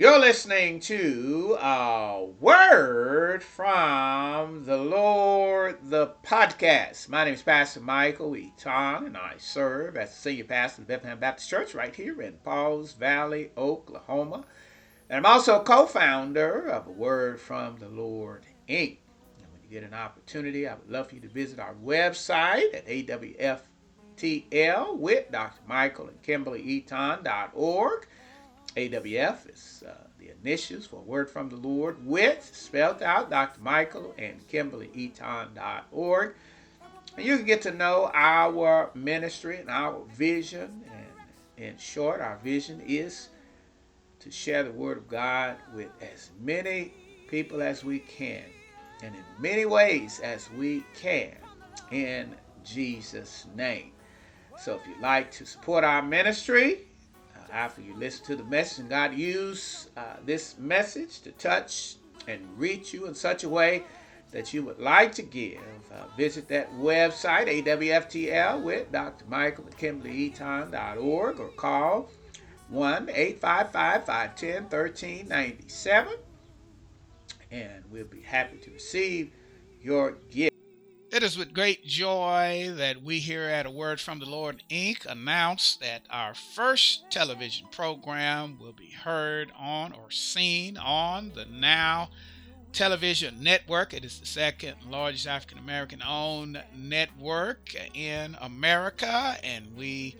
You're listening to a word from the Lord, the podcast. My name is Pastor Michael Eaton, and I serve as the senior pastor of Bethlehem Baptist Church right here in Pauls Valley, Oklahoma. And I'm also co founder of A Word from the Lord, Inc. And when you get an opportunity, I would love for you to visit our website at AWFTL with Dr. Michael. AWF is uh, the initials for Word from the Lord with, spelled out, Dr. Michael and Kimberly Eaton.org. And you can get to know our ministry and our vision. And in short, our vision is to share the Word of God with as many people as we can and in many ways as we can in Jesus' name. So if you'd like to support our ministry, after you listen to the message and God use uh, this message to touch and reach you in such a way that you would like to give, uh, visit that website, AWFTL, with Dr. Michael and Kimberly Eaton.org or call 1 855 510 1397 and we'll be happy to receive your gift. It is with great joy that we here at A Word from the Lord Inc. announce that our first television program will be heard on or seen on the Now Television Network. It is the second largest African American owned network in America, and we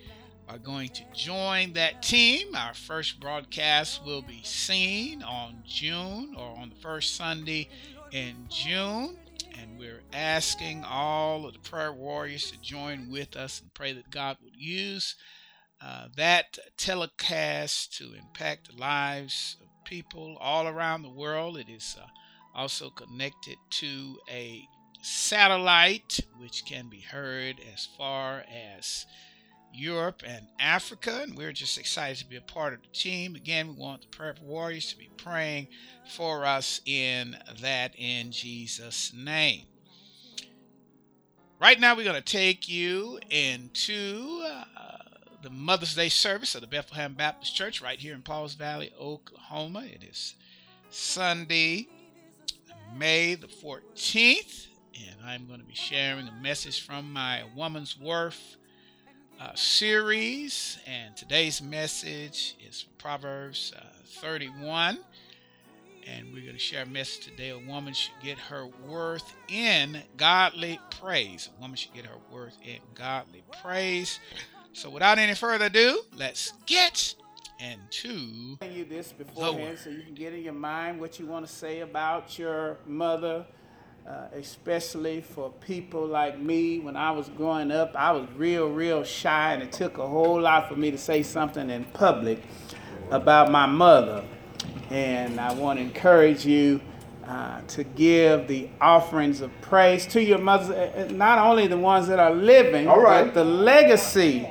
are going to join that team. Our first broadcast will be seen on June or on the first Sunday in June and we're asking all of the prayer warriors to join with us and pray that God would use uh, that telecast to impact the lives of people all around the world. It is uh, also connected to a satellite which can be heard as far as Europe and Africa, and we're just excited to be a part of the team. Again, we want the prayer warriors to be praying for us in that in Jesus' name. Right now, we're going to take you into uh, the Mother's Day service of the Bethlehem Baptist Church right here in Pauls Valley, Oklahoma. It is Sunday, May the 14th, and I'm going to be sharing a message from my Woman's Worth uh, series, and today's message is from Proverbs uh, 31. And we're going to share a message today. A woman should get her worth in godly praise. A woman should get her worth in godly praise. So, without any further ado, let's get into you this beforehand so you can get in your mind what you want to say about your mother uh, especially for people like me. When I was growing up, I was real, real shy, and it took a whole lot for me to say something in public about my mother. And I want to encourage you uh, to give the offerings of praise to your mother, uh, uh, not only the ones that are living, but the legacy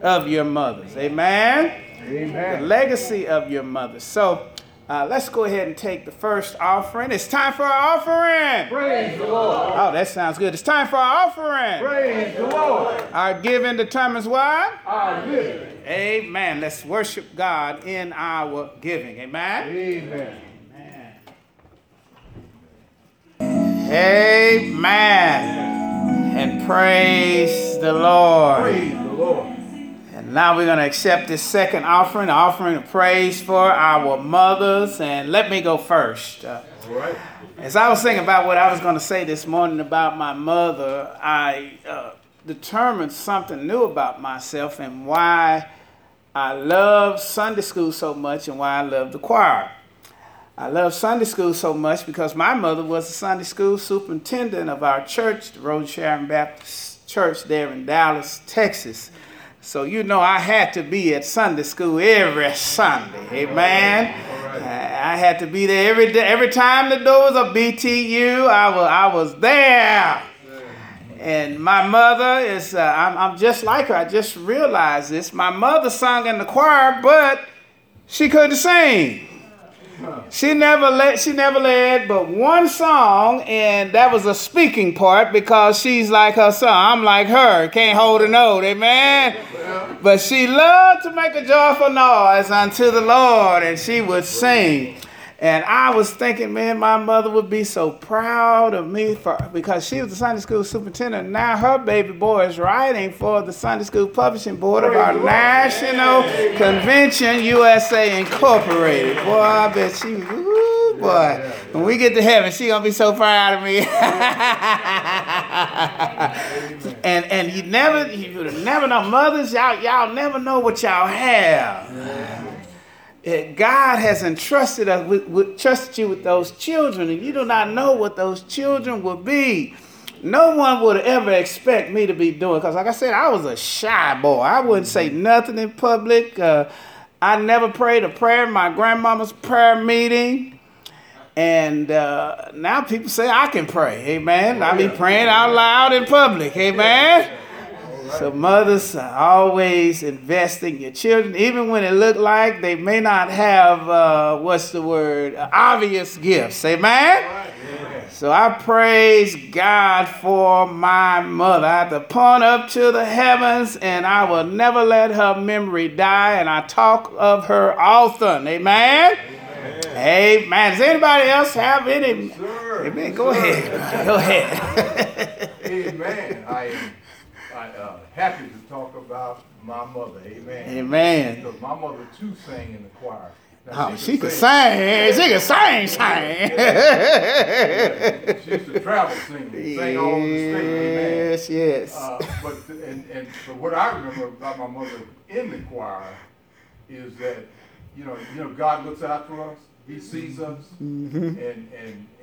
of your mothers. Amen? Amen. The legacy of your mothers. So, uh, let's go ahead and take the first offering. It's time for our offering. Praise the Lord. Oh, that sounds good. It's time for our offering. Praise the Lord. Our giving determines what? Our giving. Amen. Let's worship God in our giving. Amen. Amen. Amen. Amen. And praise the Lord. Praise the Lord. Now we're going to accept this second offering, the offering of praise for our mothers. And let me go first. Uh, As I was thinking about what I was going to say this morning about my mother, I uh, determined something new about myself and why I love Sunday school so much and why I love the choir. I love Sunday school so much because my mother was the Sunday school superintendent of our church, the Rose Sharon Baptist Church there in Dallas, Texas. So you know I had to be at Sunday school every Sunday. Amen. I had to be there every day. Every time the doors of BTU, I was, I was there. And my mother is, uh, I'm, I'm just like her. I just realized this. My mother sung in the choir, but she couldn't sing. She never led, she never led but one song, and that was a speaking part because she's like her son. I'm like her. Can't hold a note, amen. but she loved to make a joyful noise unto the Lord, and she would sing. And I was thinking, man, my mother would be so proud of me for because she was the Sunday school superintendent. Now her baby boy is writing for the Sunday School Publishing Board of our National Convention, USA Incorporated. Boy, I bet she, ooh, boy, when we get to heaven, she gonna be so proud of me. and and you never, you never know, mothers, y'all, y'all never know what y'all have. God has entrusted us with, with trusted you with those children, and you do not know what those children will be. No one would ever expect me to be doing because, like I said, I was a shy boy. I wouldn't say nothing in public. Uh, I never prayed a prayer in my grandmama's prayer meeting. And uh, now people say I can pray. Amen. I be praying out loud in public. Amen. So mothers are always investing in your children, even when it look like they may not have uh, what's the word obvious gifts. Amen. So I praise God for my mother. I have to point up to the heavens, and I will never let her memory die. And I talk of her often. Amen. Amen. Does anybody else have any? Amen. Go ahead. Go ahead. Amen. I I, uh, happy to talk about my mother. Amen. Amen. Because my mother too sang in the choir. Now, Oh, she could sing. She could sing, sing. She used to travel singing, sang all over the state. Amen. Yes, yes. Uh, but and and but what I remember about my mother in the choir is that you know you know God looks out for us. He sees us, Mm-hmm. and and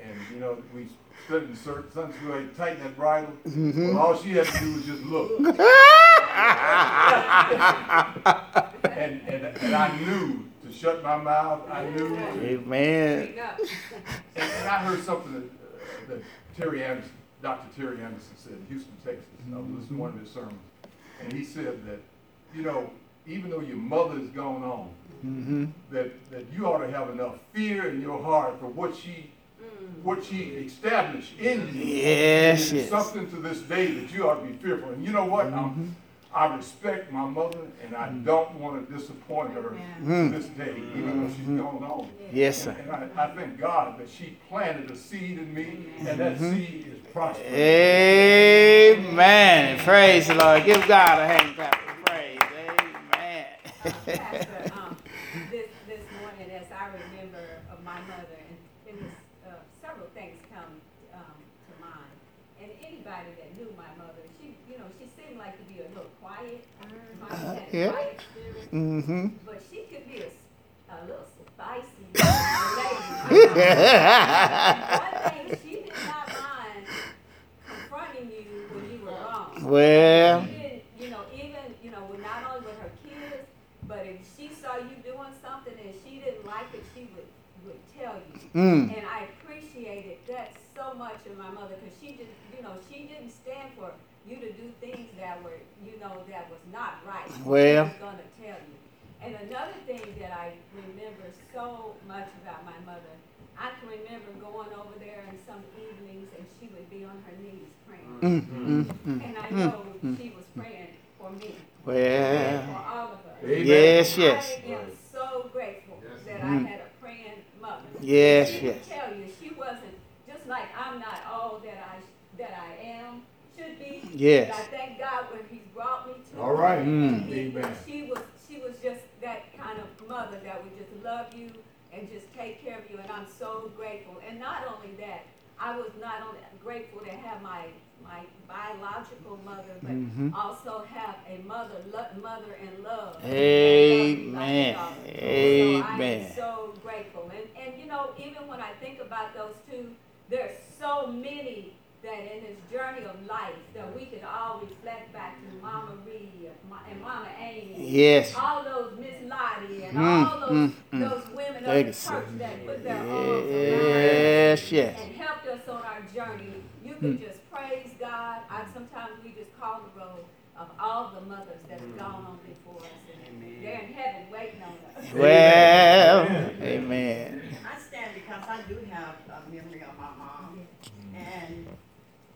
and you know we stood in certain Sunday school, he tighten that bridle. Mm-hmm. Well, all she had to do was just look, and and and I knew to shut my mouth. I knew. Amen. And, and I heard something that, uh, that Terry Anderson, Dr. Terry Anderson said in Houston, Texas. I was listening to one of his sermons, and he said that, you know, even though your mother is gone on, Mm-hmm. that, that you ought to have enough fear in your heart for what she, what she established in you. Yes, yes. Something to this day that you ought to be fearful. And you know what? Um, I respect my mother, and I don't want to disappoint her to this day, even though she's gone on. Yes, sir. And I, I thank God that she planted a seed in me, and that Mm-hmm. seed is prospering. Amen. Praise the Lord. Give God a hand clap of praise. Amen. Pastor, um, this, this morning, as I remember of my mother, and, and this, uh, several things come, um, to mind. And anybody that knew my mother, she, you know, she seemed like to be a little quiet. Uh, yeah. quiet spirit, mm-hmm. but she could be a little spicy lady. One thing, she did not mind confronting you when you were wrong. Well, She you know, even, you know, with not only with her kids, but if she saw you doing something and she didn't like it, she would, would tell you. mm, And I appreciated that so much in my mother, because she just, you know, she didn't stand for you to do things that were, you know, that was not right. Well. She was gonna tell you. And another thing that I remember so much about my mother, I can remember going over there in some evenings and she would be on her knees praying. mm, mm, mm. And I know she was praying for me, Well, for all of us. Amen. yes, yes. I am so grateful that I had a praying mother. Yes, She yes. tell you, she wasn't, just like I'm not all that I, that I am, should be. Yes. But I thank God where he's brought me to. All right. Mm. He- Amen. She was, she was just that kind of mother that would just love you and just take care of you, and I'm so grateful. And not only that, I was not only grateful to have my, my biological mother, but Mhm. also have a mother, lo- mother in love. Amen. Amen. So I am so grateful. And, and you know, even when I think about those two, there's so many that in this journey of life that we could all reflect back to Mama Reed Ma- and Mama Amy. Yes. All those Miss Lottie and Mm, all those, mm, mm. those women of the Legacy. church that put their arms around us Yes, yes. and helped us on our journey. You can just praise God. I sometimes we just call the roll of all the mothers that have gone on before us, and they're in heaven waiting on us. Well, amen. I stand because I do have a memory of my mom. And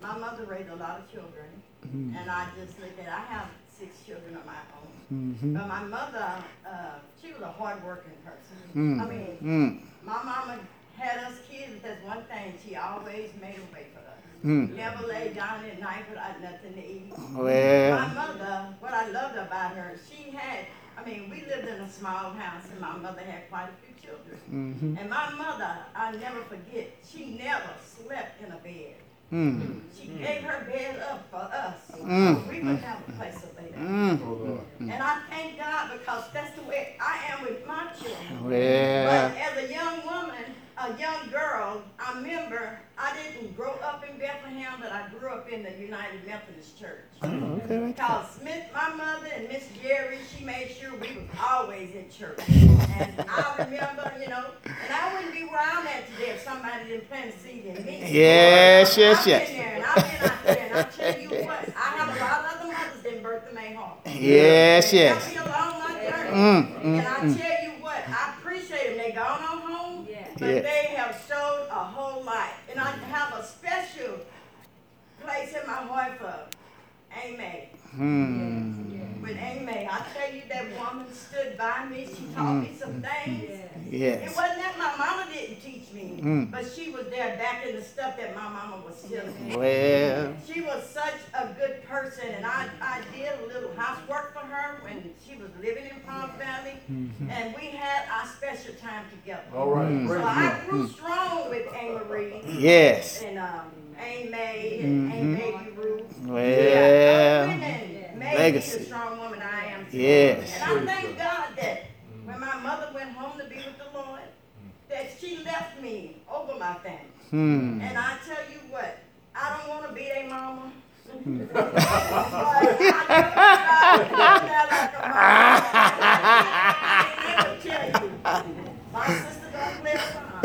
my mother raised a lot of children. And I just look at, I have six children of my own. But my mother, uh, she was a hardworking person. Mm. I mean, Mm. my mama had us kids, that's one thing, she always made a way for us. Mm. Never laid down at night without nothing to eat. Well. My mother, what I loved about her, she had, I mean, we lived in a small house and my mother had quite a few children. Mm-hmm. And my mother, I'll never forget, she never slept in a bed. Mm. She gave her bed up for us. Mm. We would have a place to lay down. Mm. And I thank God because that's the way I am with my children. Well. But as a young woman, a young girl, I remember I didn't grow up in Bethlehem, but I grew up in the United Methodist Church. Oh, okay. Because Smith, my mother and Miss Jerry, she made sure we was always in church. And I remember, you know, and I wouldn't be where I'm at today if somebody didn't plant a seed in me. Yes, yes, I've yes. been there and I've been out there and I tell you what, I have a lot of other mothers than Bertha May Hall. Yes, They yes. helped me along my journey. Mm, And mm, I mm. tell you what, I appreciate them. They gone on home. But Yeah. they have showed a whole lot. And I have a special place in my heart for Amy. Mm. With Amy, I tell you that woman stood by me. She taught me some things. It Yes. wasn't that my mama didn't teach me, Mm. but she was there back in the stuff that my mama was telling me. Well. She was such a good person, and I, I did a little housework for her when she was living in Pauls Valley, and we had our special time together. All right, Mm. praise So I grew strong with Amy Marie Yes. and um, Amy May and Amy Baby Ruth. Well. Yeah, women made Legacy. me the strong woman I am today. Yes. And I thank God that when my mother went home to be with the Lord, that she left me over my family. Hmm. And I tell you what, I don't want to be their mama. but I know God is like a mama. I will tell you, my sister don't play around.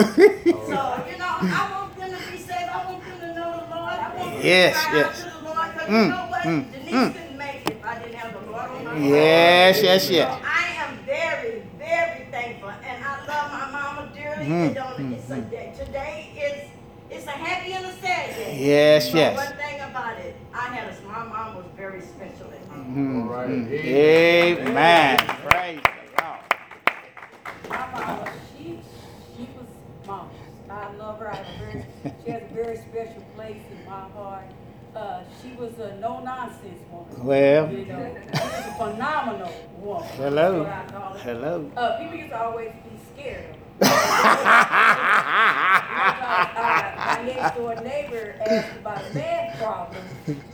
So, you know, I want them to be saved. I want them to know the Lord. I want them Yes, to cry yes. out to the Lord. Because Mm, you know what? mm, Denise mm. couldn't make it if I didn't have the Lord on my side. Yes, yes, yes. So I am very, very thankful, and I love my mama dearly. Mhm, It don't, it's a today is it's a happy and a sad day. Yes, But yes. One thing about it, I had a my mom was very special at home. Hmm. All right, Hmm. amen. Amen. Praise the Lord. My mama, she, she was mama. I love her. I have a very, she has a very special place in my heart. Uh, she was a no nonsense woman. Well. You know, she was a phenomenal woman. Hello. What I call. Hello. Uh, people used to always be scared. Because, uh, my next door neighbor asked about a math problem,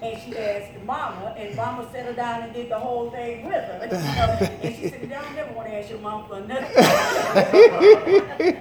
and she asked mama, and mama her down and did the whole thing with her. And she said, I don't never want to ask your mom for nothing.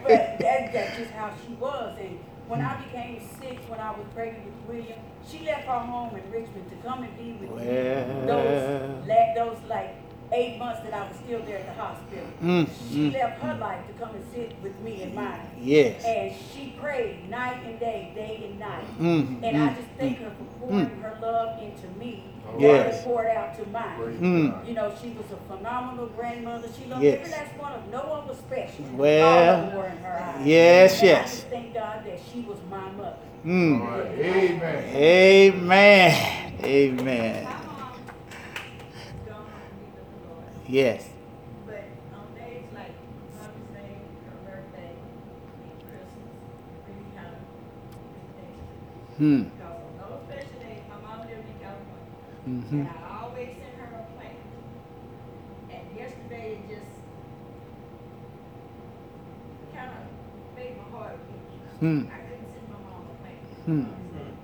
but that, that's just how she was. And when I became sick, when I was pregnant with William, she left her home in Richmond to come and be with me. Well. Those, la- those like eight months that I was still there at the hospital. Mm, She mm. left her life to come and sit with me and mine. Yes. And she prayed night and day, day and night. Mm, And I mm, just thank her for pouring her love into me. All Yes. And poured out to mine. Praise Mm. You know, she was a phenomenal grandmother. She loved Yes. every last one of them. No one was special. Well, All of them were in her eyes. yes, And I yes. just thank God that she was my mother. All Mm. right, amen. Amen. Amen. My mom gone on to be with the Lord. Yes. But on days like Mother's Day, her birthday, and Christmas, really kind of. Hmm. Because on those special days, my mom lived in California, Mm-hmm. and I always sent her a plant. And yesterday, it just kind of made my heart beat. Hmm. I couldn't send my mom a plant. Hmm.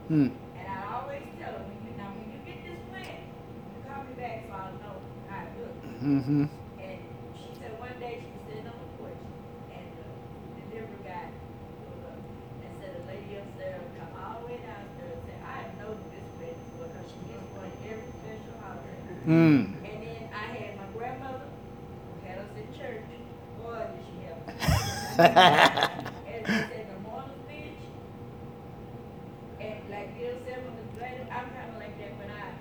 Hmm. And I always tell when you, now when you get this plant, you call me back so I'll know how it looks. Mm-hmm. And she said one day she was sitting on the porch and the delivery guy pulled up and said a lady upstairs come all the way downstairs and said, I know who this plant is for because she gets one every special holiday. Hmm. And then I had my grandmother who had us in church. Boy, did she have us. And they said the morning speech. And like Bill said, when the lady, I'm kind of like that when I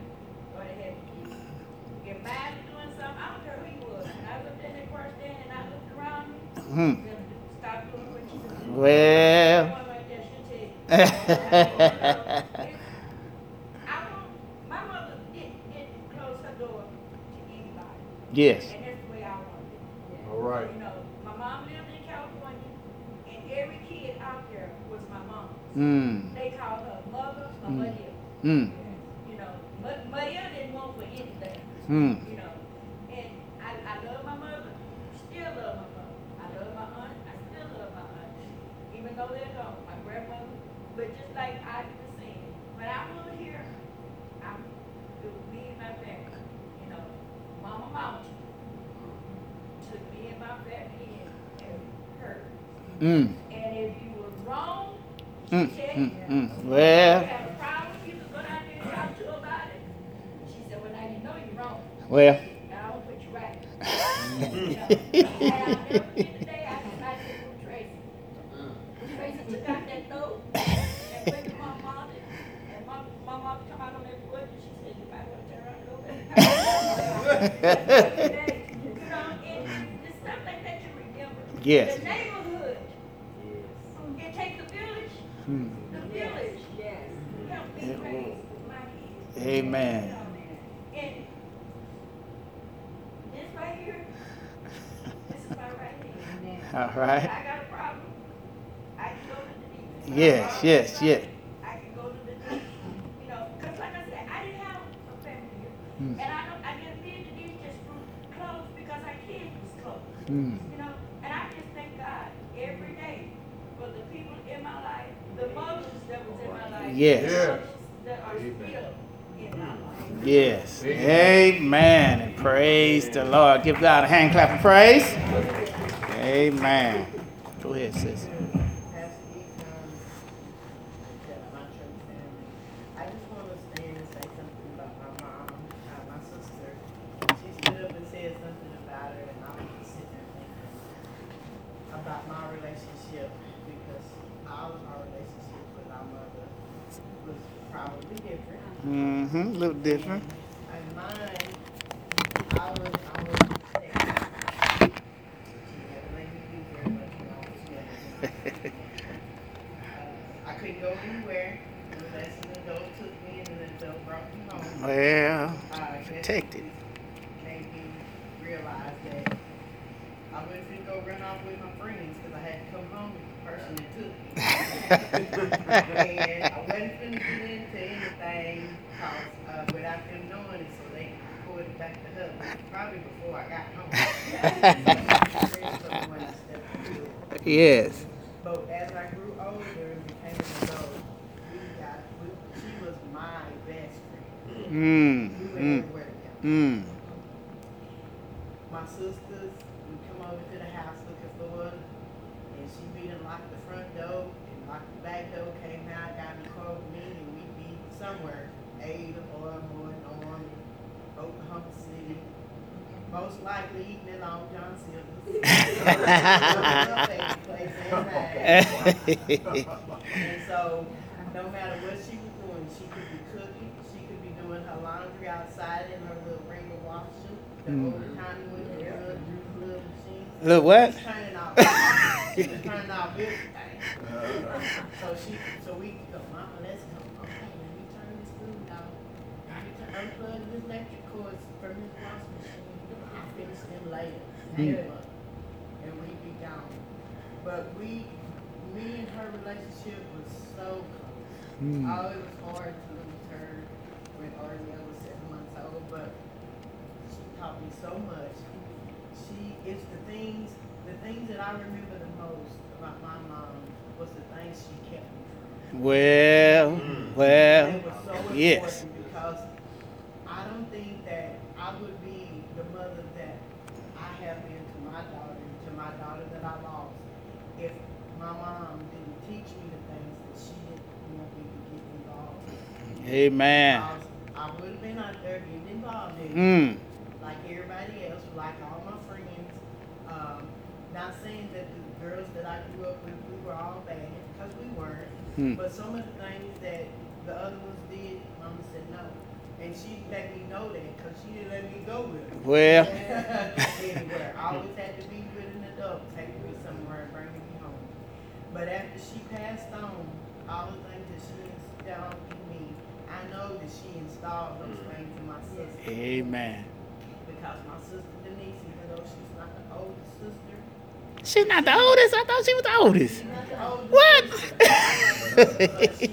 started having kids. If mine was doing something, I don't care who he was. When I looked at that first stand and I looked around me, Hmm. them stop doing what you doing. Well. One right there, she'll tell you. It's- I won't, my mother didn't, didn't close her door to anybody. Yes. And that's the way I want it. All right. You know, my mom lived in California, and every kid out there was my mom. Mm. They called her mother or Mm. Maria. Mm. You know, but Maria didn't want for anything. Mm. You know, and I, I love my mother, still love my mother. I love my aunt, I still love my aunt, even though they're gone, my grandmother. But just like I was saying, when I moved here, I'm, it was me and my family, you know, Mama Mountain took me and my family in and her. Mm. And if you were wrong, she Mm. said, Mm. Mm. Well, a problem, you go down there and talk to her about it. She said, well, now you know you're wrong. well. And I'll put you right. You know, And I'll never forget the day I decided to move Tracy. Tracy took out that note and went to my mom and, and my, my mom come out on that porch and she said, you might want to turn around and go back. You know, and it's stuff like that you remember. Yes. The neighborhood. It takes a village. Mm. The village Yes. helped me raise my kids. Amen. And this right here, this is my right hand. All If right. I got a problem, I can go to the DA. Yes, yes, yes. I can go to the DA. You know, because like I said, I didn't have a family here. Mm. And I don't, I didn't live to these just through close because our kids was close. Mm. You know, and I just thank God every day for the people in my life, the mothers that was in my life. Yes. the Yes. That are still in my life. Yes. Amen. And praise the Lord. Give God a hand clap of praise. Amen. Go ahead, sis. Pastor Eaton, that my church family. I just want to stand and say something about my mom, uh, my sister. She stood up and said something about her, and I was just sitting there thinking about my relationship because all of our relationships with our mother was probably different. Mm-hmm. A little different. And mine, I was, I was protected. She never let me do very much when I was younger. I couldn't go anywhere unless an adult took me and an adult brought me home. Well, Uh, protected. it Made me realize that I wasn't finna go run off with my friends because I had to come home with the person that took me. And I wasn't finna get into anything cause, uh, without them knowing it, so they pulled it back to her, probably before I got home. Someone stepped into it. yes. But as I grew older and became an adult, we got, we, she was my best friend. Mm. We went Mm. everywhere together. Mm. My sisters would come over to the house looking for her, and she beat and locked the front door and locked the back door, came out, got in the car with me, and we'd be somewhere, Ada or Moore, Norman, Oklahoma City. Most likely eating at Long John Silver's. And so, no matter what she was doing, she could be cooking, she could be doing her laundry outside in her little ring of washing, the Mm. old time with the little, little machine. Look what? She was turning off, she was turning off everything. So she, so we go, mama, let's go, okay, let me turn this food off. Let me turn, unplug this electric cords from this washing machine, I'll finish them later. Hang. And we'd be gone. But we, me and her relationship was so close. Mm. Oh, it was hard to lose her when Ariel was seven months old, but she taught me so much. She, it's the things, the things that I remember the most about my mom was the things she kept me from. Well, well, It was so yes. important because I don't think that I would be the mother that I have been to my daughter, to my daughter that I lost, if my mom didn't teach me the things that she didn't want me to get involved in. Amen. Because I would have been out there getting involved in it Mm. like everybody else, like all my friends. Um, not saying that the girls that I grew up with, we were all bad, because we weren't. Hmm. But some of the things that the other ones did, Mama said no. And she let me know that, because she didn't let me go with her. Well. Anywhere. I always had to be with an adult, take me somewhere and bring me home. But after she passed on, all the things that she installed in me, I know that she installed those things in my sister. Amen. because my sister Denise, even though she's not the oldest sister, She's not the oldest. I thought she was the oldest. the oldest What? she,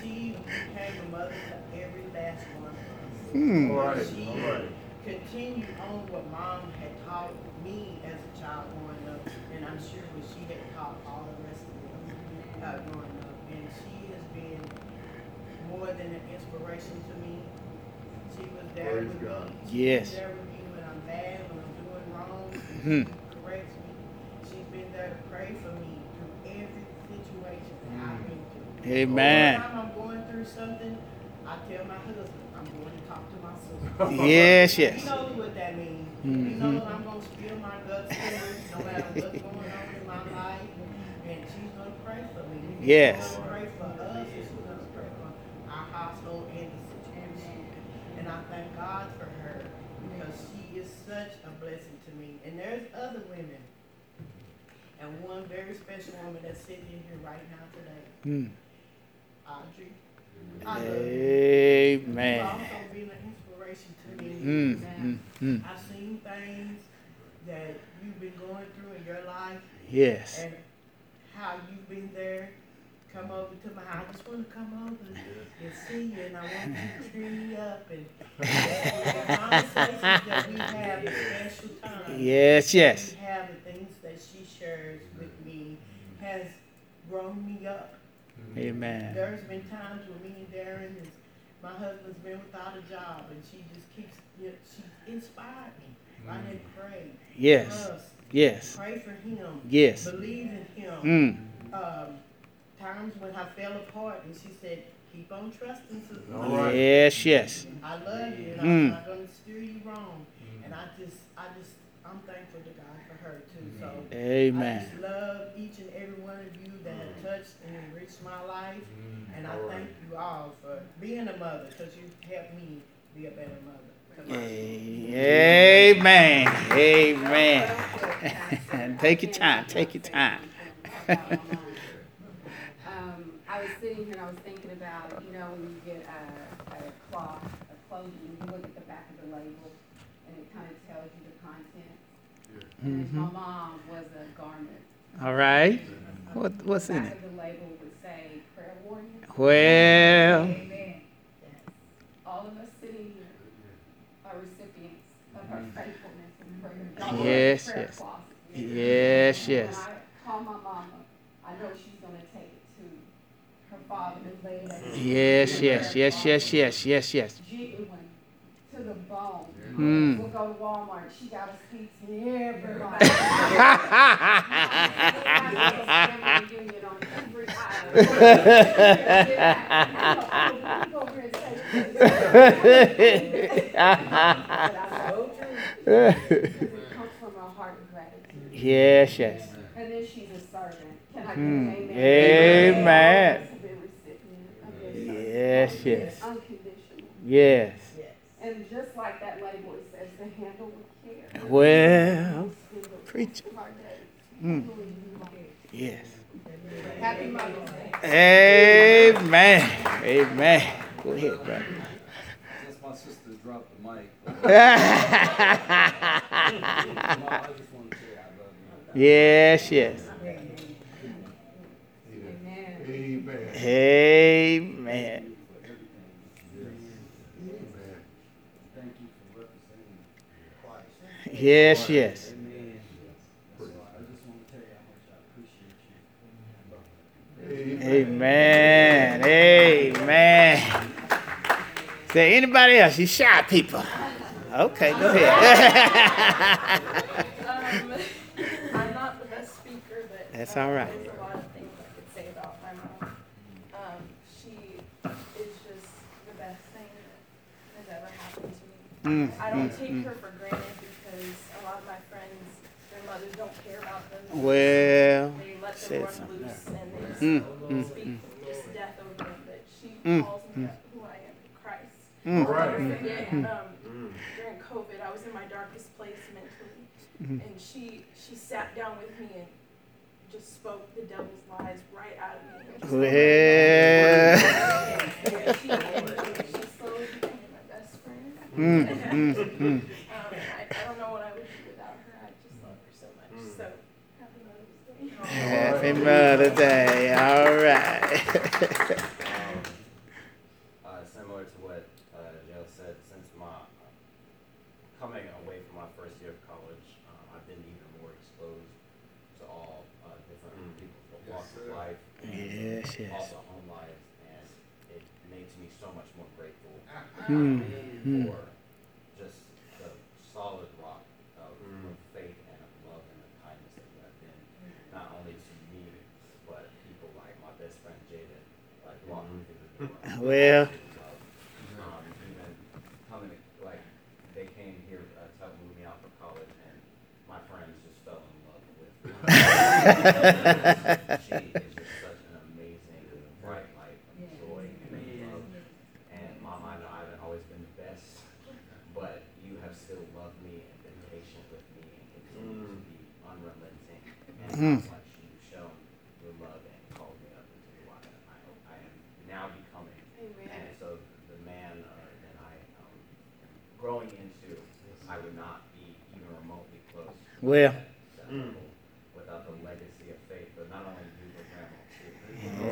she became mother every last one of us. Hmm. All right, She all right. continued on what mom had taught me as a child growing up, and I'm sure what she had taught all the rest of them uh, growing up. And she has been more than an inspiration to me. She was there Praise with God. me. She Yes. was there with me when I'm bad, when I'm doing wrong. Hmm. She corrects me. She's been there to pray for me through every situation that I've been through. Amen. Every time I'm going through something, I tell my husband, I'm going to talk to my sister. Yes, He yes. knows what that means. He Mhm. knows I'm gonna spill my guts to no matter what's going on in my life, and she's gonna pray for me. Yes. She's gonna pray for us, she's gonna pray for our household and the situation. And I thank God for her, because she is such a blessing to me. And there's other women, and one very special woman that's sitting in here right now today, Hmm. Audrey. I love you. You've Amen. also been an inspiration to me. Hmm. Hmm. Hmm. I've seen things that you've been going through in your life Yes. and how you've been there. Come over to my house. I just want to come over and see you, and I want you to cheer me up. And the conversations that we have, the special times Yes, yes. we have, the things that she shares with me, has grown me up. Amen. There's been times when me and Darren is, my husband's been without a job and she just keeps, you know, she inspired me. I didn't pray. Yes. Trust. Yes. Pray for him. Yes. Believe in him. Hmm. Um, times when I fell apart and she said, keep on trusting, sister. All right. Yes, yes. I love you and Mm. I'm not gonna steer you wrong. And I just, I just, I'm thankful to God for her too, so. I Amen. just love each and every one of you that have touched and enriched my life. And I All right. thank you all for being a mother, because you helped me be a better mother. to my Amen. Amen. Take your time. Take your time. Um, I was sitting here and I was thinking about, you know, when you get a, a cloth, a clothing, you look at the back of the label and it kind of tells you the content. And my mom was a garment. All right. What what's in it? the label would say prayer warrior. Well, Amen. All of us sitting here are recipients of her mm-hmm. faithfulness and prayer. Y'all Yes, prayer yes. closet. yes, When yes. I call my mama, I know she's gonna take it to her father and lay it Yes, yes, yes, yes, yes, yes, yes. Genuine to the bone. Mm. We'll go to Walmart, she got a speech to everybody. Reunion on every aisle. You go over and say this. But I know because it comes from a heart of gratitude. Yes, yes. And then she's a servant. Can I get an amen? Amen. All of us have been recipient of this Yes, yes. Yes. And just like that label, it says to handle with care. Well, In the preach. of our days. Mm. Really, you are. Yes. Happy Mother's Day. Amen. Amen. Go ahead, brother. Since my sister dropped the mic, I just want to say I love you. yes, yes. Amen. Amen. Amen. Amen. Thank you for representing Christ. Yes, yes. Amen. So I just want to tell you how much I appreciate you. Amen. Amen. Amen. Say anybody else? You shy people. Okay, go ahead. Um, I'm not the best speaker, but That's all right. There's a lot of things I could say about my mom. Um, she is just the best thing that has ever happened to me. Mm, I don't mm, take mm. her for granted because a lot of my friends, their mothers don't care about them. Well, said something loose and they just Mm, mm, mm. just death over them. But she Mm, calls me who I am in Christ. Mm. I'll never Right. forget, Mm. um, during COVID, I was in my darkest place mentally, Mm-hmm. and she she sat down with me and just spoke the devil's lies right out of me. and just Well. and she, she slowly became my best friend. Mm, mm, mm. Um, Happy Mother's Day. All right. uh, similar to what uh, Joe said, since my coming away from my first year of college, uh, I've been even more exposed to all uh, different people's walks of life, Yes, yes. also home lives, and it makes me so much more grateful Hmm, hmm. for just the solid rock of, of faith and of love and of kindness that you have been, not only to me, but people like my best friend Jaden, like walking through the door. Well. Um, even coming, to- like, they came here uh, to help move me out for college, and my friends just fell in love with her. she is just such an amazing, bright light of joy and love. And Mom, I know I haven't always been the best, but you have still loved me and been patient with me and continue to be unrelenting. And Mm. how much you've shown your love and called me up into who I am. I hope I am now becoming. And so the man uh, that I um, am growing into, I would not be even remotely close. to Well. that- that Without the legacy of faith, but not only you, but grandma too.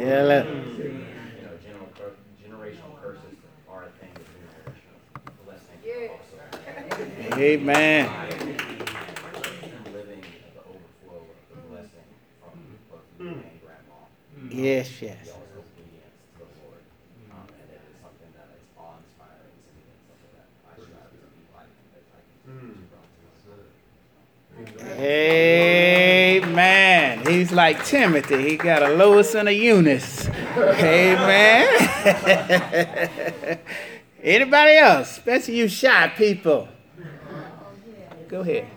Yeah, look. You know, general generational curses are a thing, but generational blessings are also. Amen. Living the overflow of the blessing from both you and grandma. Yes, yes. Y'all's obedience to the Lord. Um, and it is something that is awe-inspiring to me and something that I strive to be like as I continue to grow into Amen. He's like Timothy. He got a Lois and a Eunice. Amen. Anybody else, especially you shy people? Go ahead.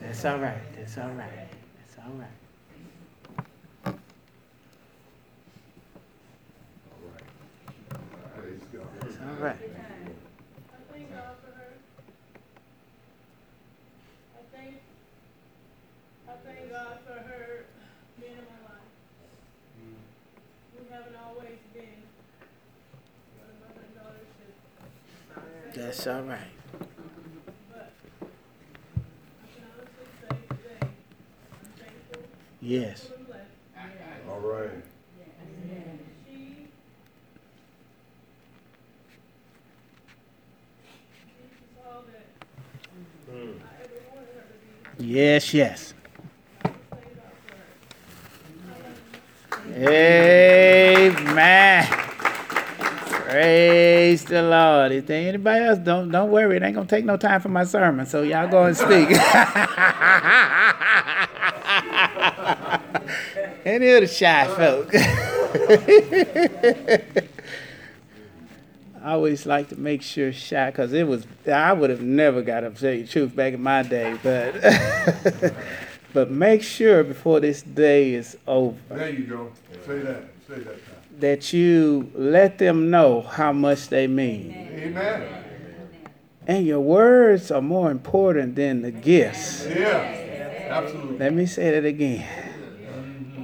That's all right. That's all right. That's all right. Praise God. That's all right. I thank God for her. I thank, I thank God for her being in my life. We haven't always been what a mother and daughter should. That's all right. I can honestly say today, I'm thankful, Yes. thankful and blessed. All right. She, she's all that I ever wanted her to be. Yes, yes. I just thank God for her. Amen. Praise the There anybody else, don't don't worry. It ain't gonna take no time for my sermon. So y'all go and speak. Any of the shy folk. I always like to make sure shy, cause it was I would have never got up to tell you the truth back in my day, but but make sure before this day is over There you go. Say that. Say that that you let them know how much they mean. Amen. And your words are more important than the gifts. Yeah. Absolutely. Let me say that again.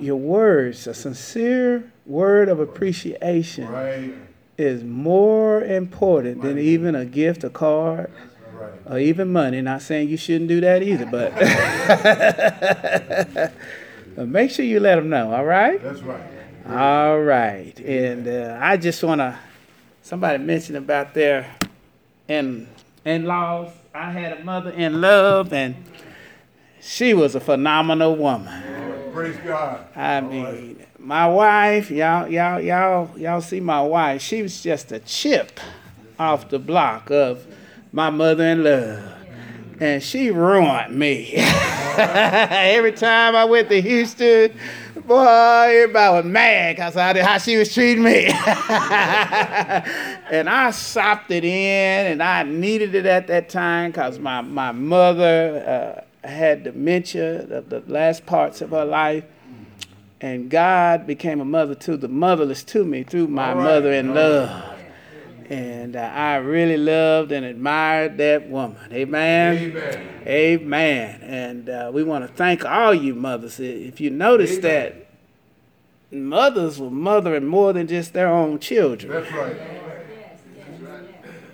Your words, a sincere word of appreciation, Right. is more important than even a gift, a card, Right. or even money. Not saying you shouldn't do that either, but, but make sure you let them know, all right? That's right. All right. And uh, I just want to, somebody mentioned about their in in laws. I had a mother in love, and she was a phenomenal woman. Praise God. I mean, my wife, y'all, y'all, y'all, y'all see my wife. She was just a chip off the block of my mother in love. And she ruined me. Every time I went to Houston, boy, everybody was mad because how she was treating me. and I sopped it in, and I needed it at that time because my, my mother uh, had dementia, the, the last parts of her life and God became a mother to the motherless to me through my right, mother in love. And uh, I really loved and admired that woman. Amen. Amen. Amen. And uh, we want to thank all you mothers. If you notice that mothers were mothering more than just their own children. That's right.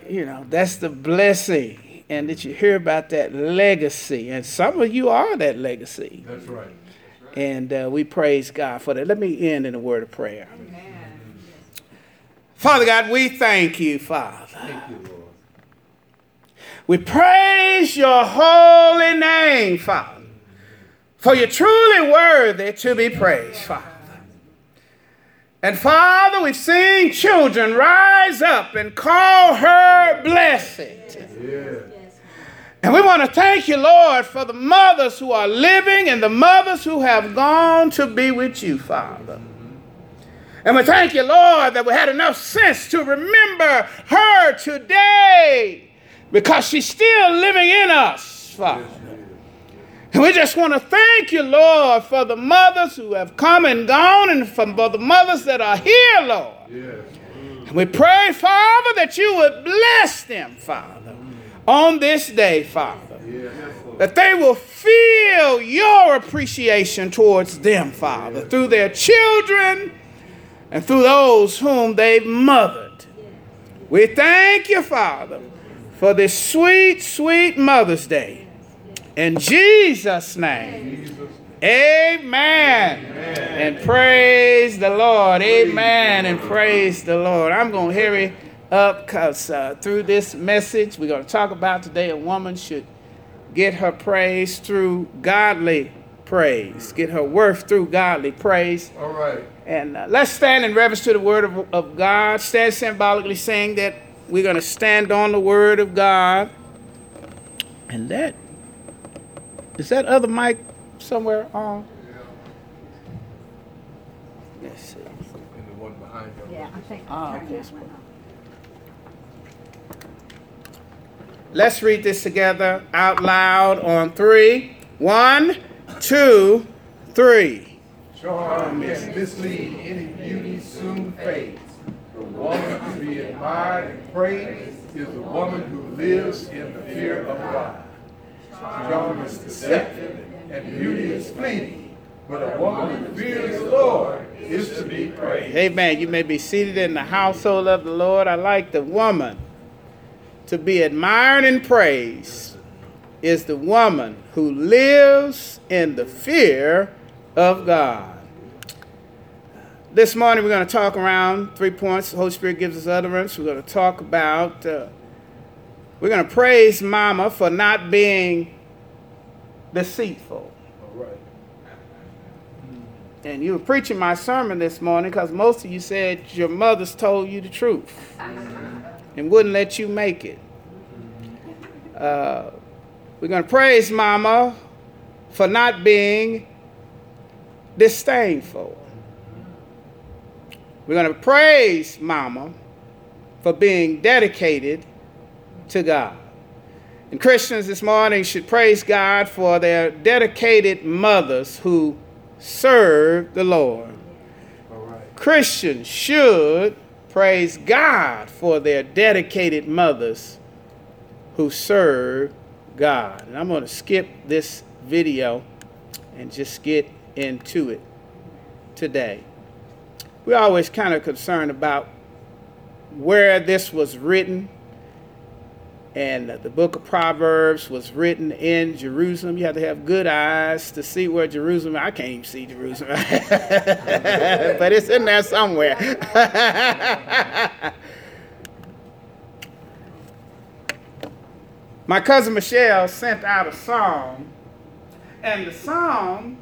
You know, that's the blessing. And that you hear about that legacy. And some of you are that legacy. That's right. And uh, we praise God for that. Let me end in a word of prayer. Father God, we thank you, Father. Thank you, Lord. We praise your holy name, Father, for you're truly worthy to be praised, Father. And Father, we've seen children rise up and call her blessed. Yes. And we want to thank you, Lord, for the mothers who are living and the mothers who have gone to be with you, Father. And we thank you, Lord, that we had enough sense to remember her today because she's still living in us, Father. And we just want to thank you, Lord, for the mothers who have come and gone and for the mothers that are here, Lord. Yes. And we pray, Father, that you would bless them, Father, on this day, Father. Yes. That they will feel your appreciation towards them, Father, through their children and through those whom they've mothered. We thank you, Father, for this sweet, sweet Mother's Day. In Jesus' name. Jesus. Amen. And praise the Lord. Amen. And praise the Lord. I'm going to hurry up because uh, through this message, we're going to talk about today a woman should get her praise through godly praise, get her worth through godly praise. All right. And uh, let's stand in reverence to the word of, of God. Stand symbolically saying that we're going to stand on the word of God. And that, is that other mic somewhere on? Let's see. And the one behind you. Yeah, I think. Ah, turn yes, that one on. Let's read this together out loud on three. One, two, three. Charm and mislead any beauty soon fades. The woman to be admired and praised is the woman who lives in the fear of God. Charm is deceptive and beauty is fleeting, but a woman who fears the Lord is to be praised. Amen. You may be seated in the household of the Lord. I like the woman to be admired and praised is the woman who lives in the fear of God. This morning we're going to talk around three points. The Holy Spirit gives us utterance. We're going to talk about, uh, we're going to praise Mama for not being deceitful. All right. And you were preaching my sermon this morning because most of you said your mothers told you the truth and wouldn't let you make it. Uh, we're going to praise Mama for not being disdainful. We're going to praise Mama for being dedicated to God. And Christians this morning should praise God for their dedicated mothers who serve the Lord. Christians should praise God for their dedicated mothers who serve God. And I'm going to skip this video and just get into it today. We're always kind of concerned about where this was written. And the book of Proverbs was written in Jerusalem. You have to have good eyes to see where Jerusalem. I can't even see Jerusalem, but it's in there somewhere. My cousin Michelle sent out a song, and the song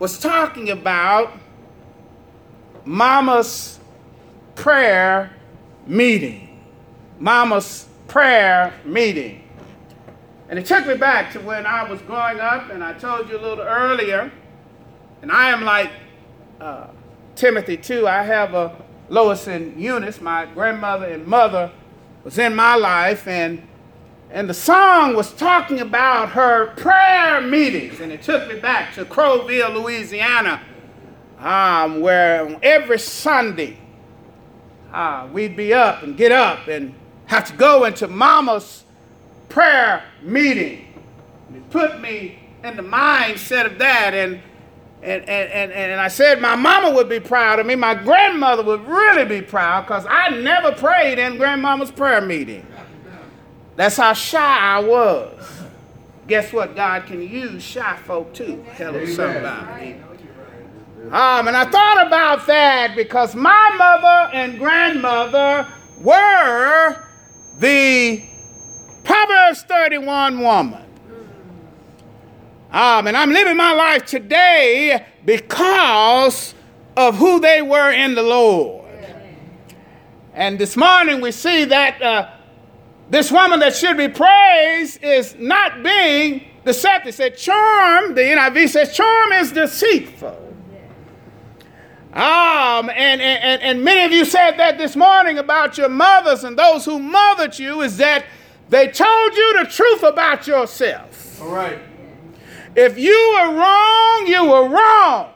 was talking about Mama's prayer meeting. Mama's prayer meeting. And it took me back to when I was growing up, and I told you a little earlier, and I am like uh, Timothy too. I have a Lois and Eunice, my grandmother and mother, was in my life, and and the song was talking about her prayer meetings, and it took me back to Crowville, Louisiana, um, where every Sunday uh, we'd be up and get up and have to go into Mama's prayer meeting. And it put me in the mindset of that, and And, and, and, and I said my mama would be proud of me. My grandmother would really be proud because I never prayed in grandmama's prayer meeting. That's how shy I was. Guess what? God can use shy folk too. Hello, somebody. Um, and I thought about that because my mother and grandmother were the Proverbs 31 woman. Um, and I'm living my life today because of who they were in the Lord. And this morning we see that uh, this woman that should be praised is not being deceptive. It said charm, the NIV says charm is deceitful. Um, and, and, and many of you said that this morning about your mothers and those who mothered you is that they told you the truth about yourself. All right. If you were wrong, you were wrong.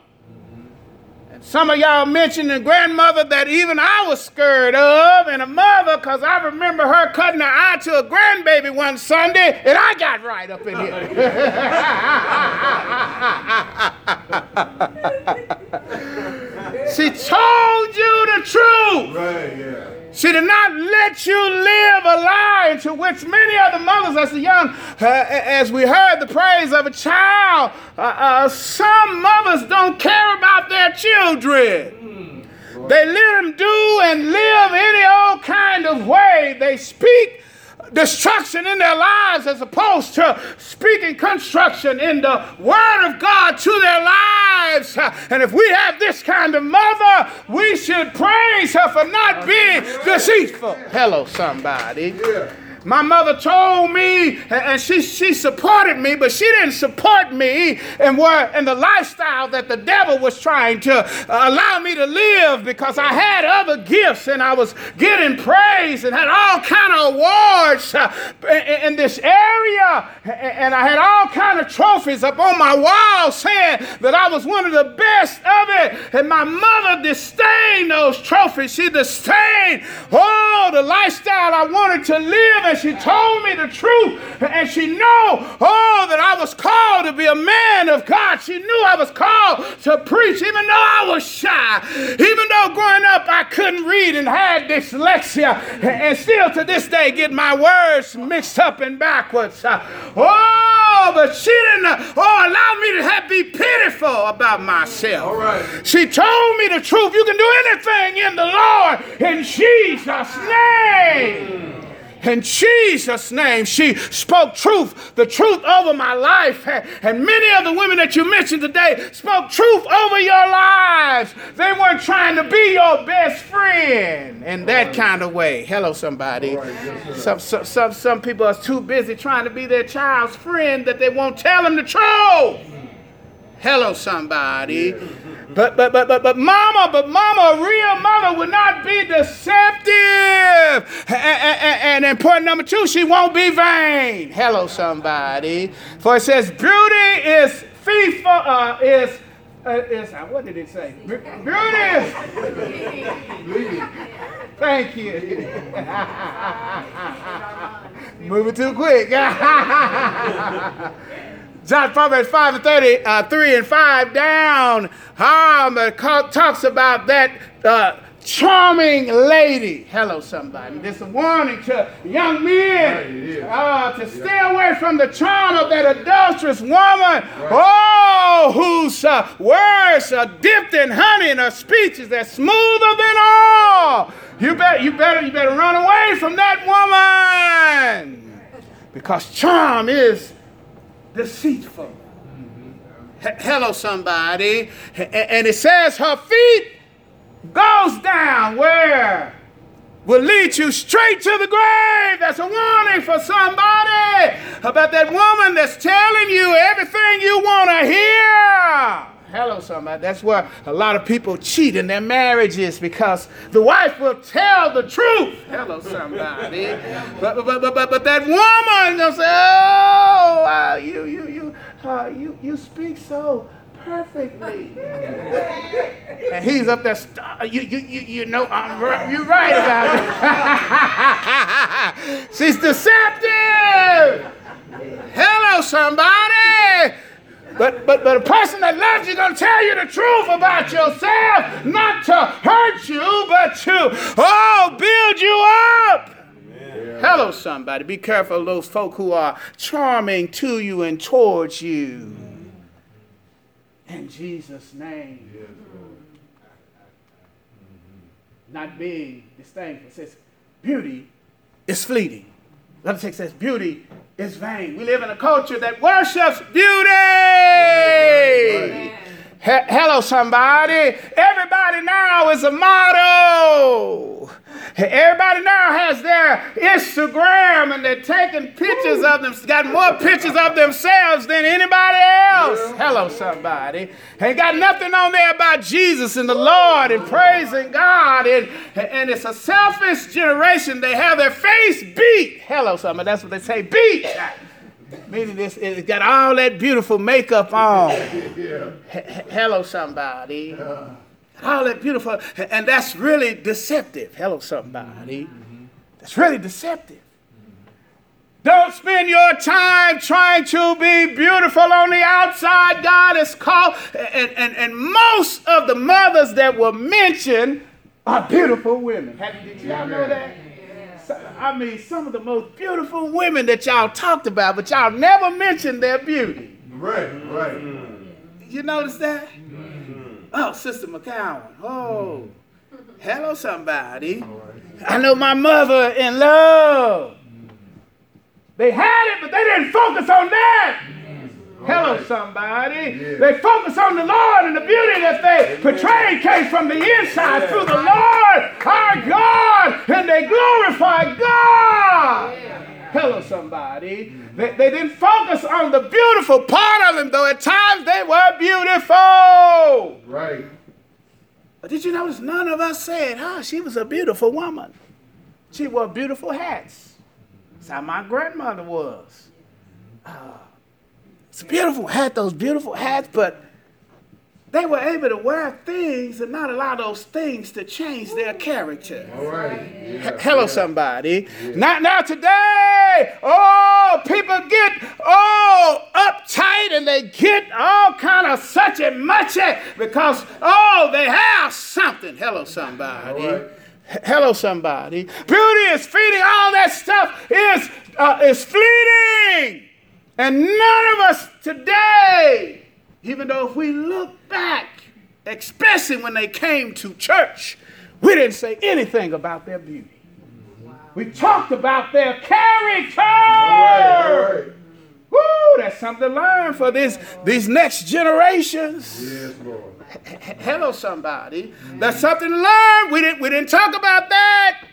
Some of y'all mentioned a grandmother that even I was scared of, and a mother, because I remember her cutting her eye to a grandbaby one Sunday, and I got right up in here. she told you the truth. Right, yeah. She did not let you live a lie into which many other mothers, as the young, uh, as we heard the praise of a child, uh, uh, some mothers don't care about their children. They let them do and live any old kind of way. They speak destruction in their lives as opposed to speaking construction in the Word of God to their lives. And if we have this kind of mother, we should praise her for not being deceitful. Hello, somebody. Yeah. My mother told me, and she, she supported me, but she didn't support me in, where, in the lifestyle that the devil was trying to uh, allow me to live because I had other gifts and I was getting praise and had all kind of awards uh, in, this area. And I had all kind of trophies up on my wall saying that I was one of the best of it. And my mother disdained those trophies. She disdained, oh, the lifestyle I wanted to live and she told me the truth. And she knew, oh, that I was called to be a man of God. She knew I was called to preach, even though I was shy. Even though growing up I couldn't read and had dyslexia, and still to this day get my words mixed up and backwards. Uh, oh, but she didn't, oh, allow me to have, be pitiful about myself. All right. She told me the truth. You can do anything in the Lord in Jesus' name. Mm. In Jesus' name, she spoke truth, the truth over my life. And many of the women that you mentioned today spoke truth over your lives. They weren't trying to be your best friend in that kind of way. Hello, somebody. Some, some, some, some people are too busy trying to be their child's friend that they won't tell them the truth. Hello, somebody. But but but but but mama, but mama, a real mother would not be deceptive. And, and, and point number two, she won't be vain. Hello, somebody. For it says, beauty is FIFA uh, is uh, is uh, what did it say? Beauty is. Thank you. Moving too quick. John Proverbs 5 and 30, uh, 3 and 5 down, um, talks about that uh, charming lady. Hello, somebody. This is a warning to young men uh, to stay away from the charm of that adulterous woman. Oh, whose uh, words are dipped in honey and her speech is as smoother than all. You better, you better, you better run away from that woman because charm is deceitful. Mm-hmm. H- hello, somebody. And it says her feet goes down where? Will lead you straight to the grave. That's a warning for somebody about that woman that's telling you everything you want to hear. Hello, somebody. That's where a lot of people cheat in their marriages because the wife will tell the truth. Hello, somebody. but, but, but, but, but that woman will say, "Oh, uh, you, you, you, uh, you, you speak so perfectly." and he's up there. St- you, you, you, you know, I'm right. You're right about it. She's deceptive. Hello, somebody. But but but a person that loves you gonna tell you the truth about yourself, not to hurt you, but to oh build you up. Hello, somebody. Be careful of those folk who are charming to you and towards you. Mm-hmm. In Jesus' name. Mm-hmm. Not being disdainful. It says beauty is fleeting. Another text says beauty is vain. We live in a culture that worships beauty. He- hello, somebody. Everybody now is a model. Everybody now has their Instagram and they're taking pictures of them, got more pictures of themselves than anybody else. Hello, somebody. Ain't got nothing on there about Jesus and the Lord and praising God. And, and it's a selfish generation. They have their face beat. Hello, somebody. That's what they say beat. Meaning this, it's got all that beautiful makeup on. H- hello, somebody. Uh-huh. All that beautiful, and that's really deceptive. Hello, somebody. Mm-hmm. That's really deceptive. Don't spend your time trying to be beautiful on the outside. God is called, and, and, and most of the mothers that were mentioned are beautiful women. Have did y'all know that? I mean, some of the most beautiful women that y'all talked about, but y'all never mentioned their beauty. Right, right. You notice that? Oh, Sister McCowan. Oh, hello, somebody. I know my mother in love. They had it, but they didn't focus on that. Hello, somebody. They focus on the Lord and the beauty that they portrayed came from the inside through the Lord, our God, and they glorify God. Hello, somebody. They, they didn't focus on the beautiful part of them, though at times they were beautiful. Right. But did you notice none of us said, oh, she was a beautiful woman? She wore beautiful hats. That's how my grandmother was. Uh, it's beautiful, had those beautiful hats, but they were able to wear things and not allow those things to change their character. All right. H- Yeah. Hello, somebody. Not now today. Oh, people get all uptight and they get all kind of such and much because oh, they have something. Hello, somebody. All right. H- Hello, somebody. Beauty is fleeting. All that stuff is uh, is fleeting, and none of us today, even though if we look back, especially when they came to church, we didn't say anything about their beauty. We talked about their character. All right, all right. Woo, that's something to learn for this, these next generations. Yes, Lord. Hello, somebody. That's something to learn. We didn't, we didn't talk about that.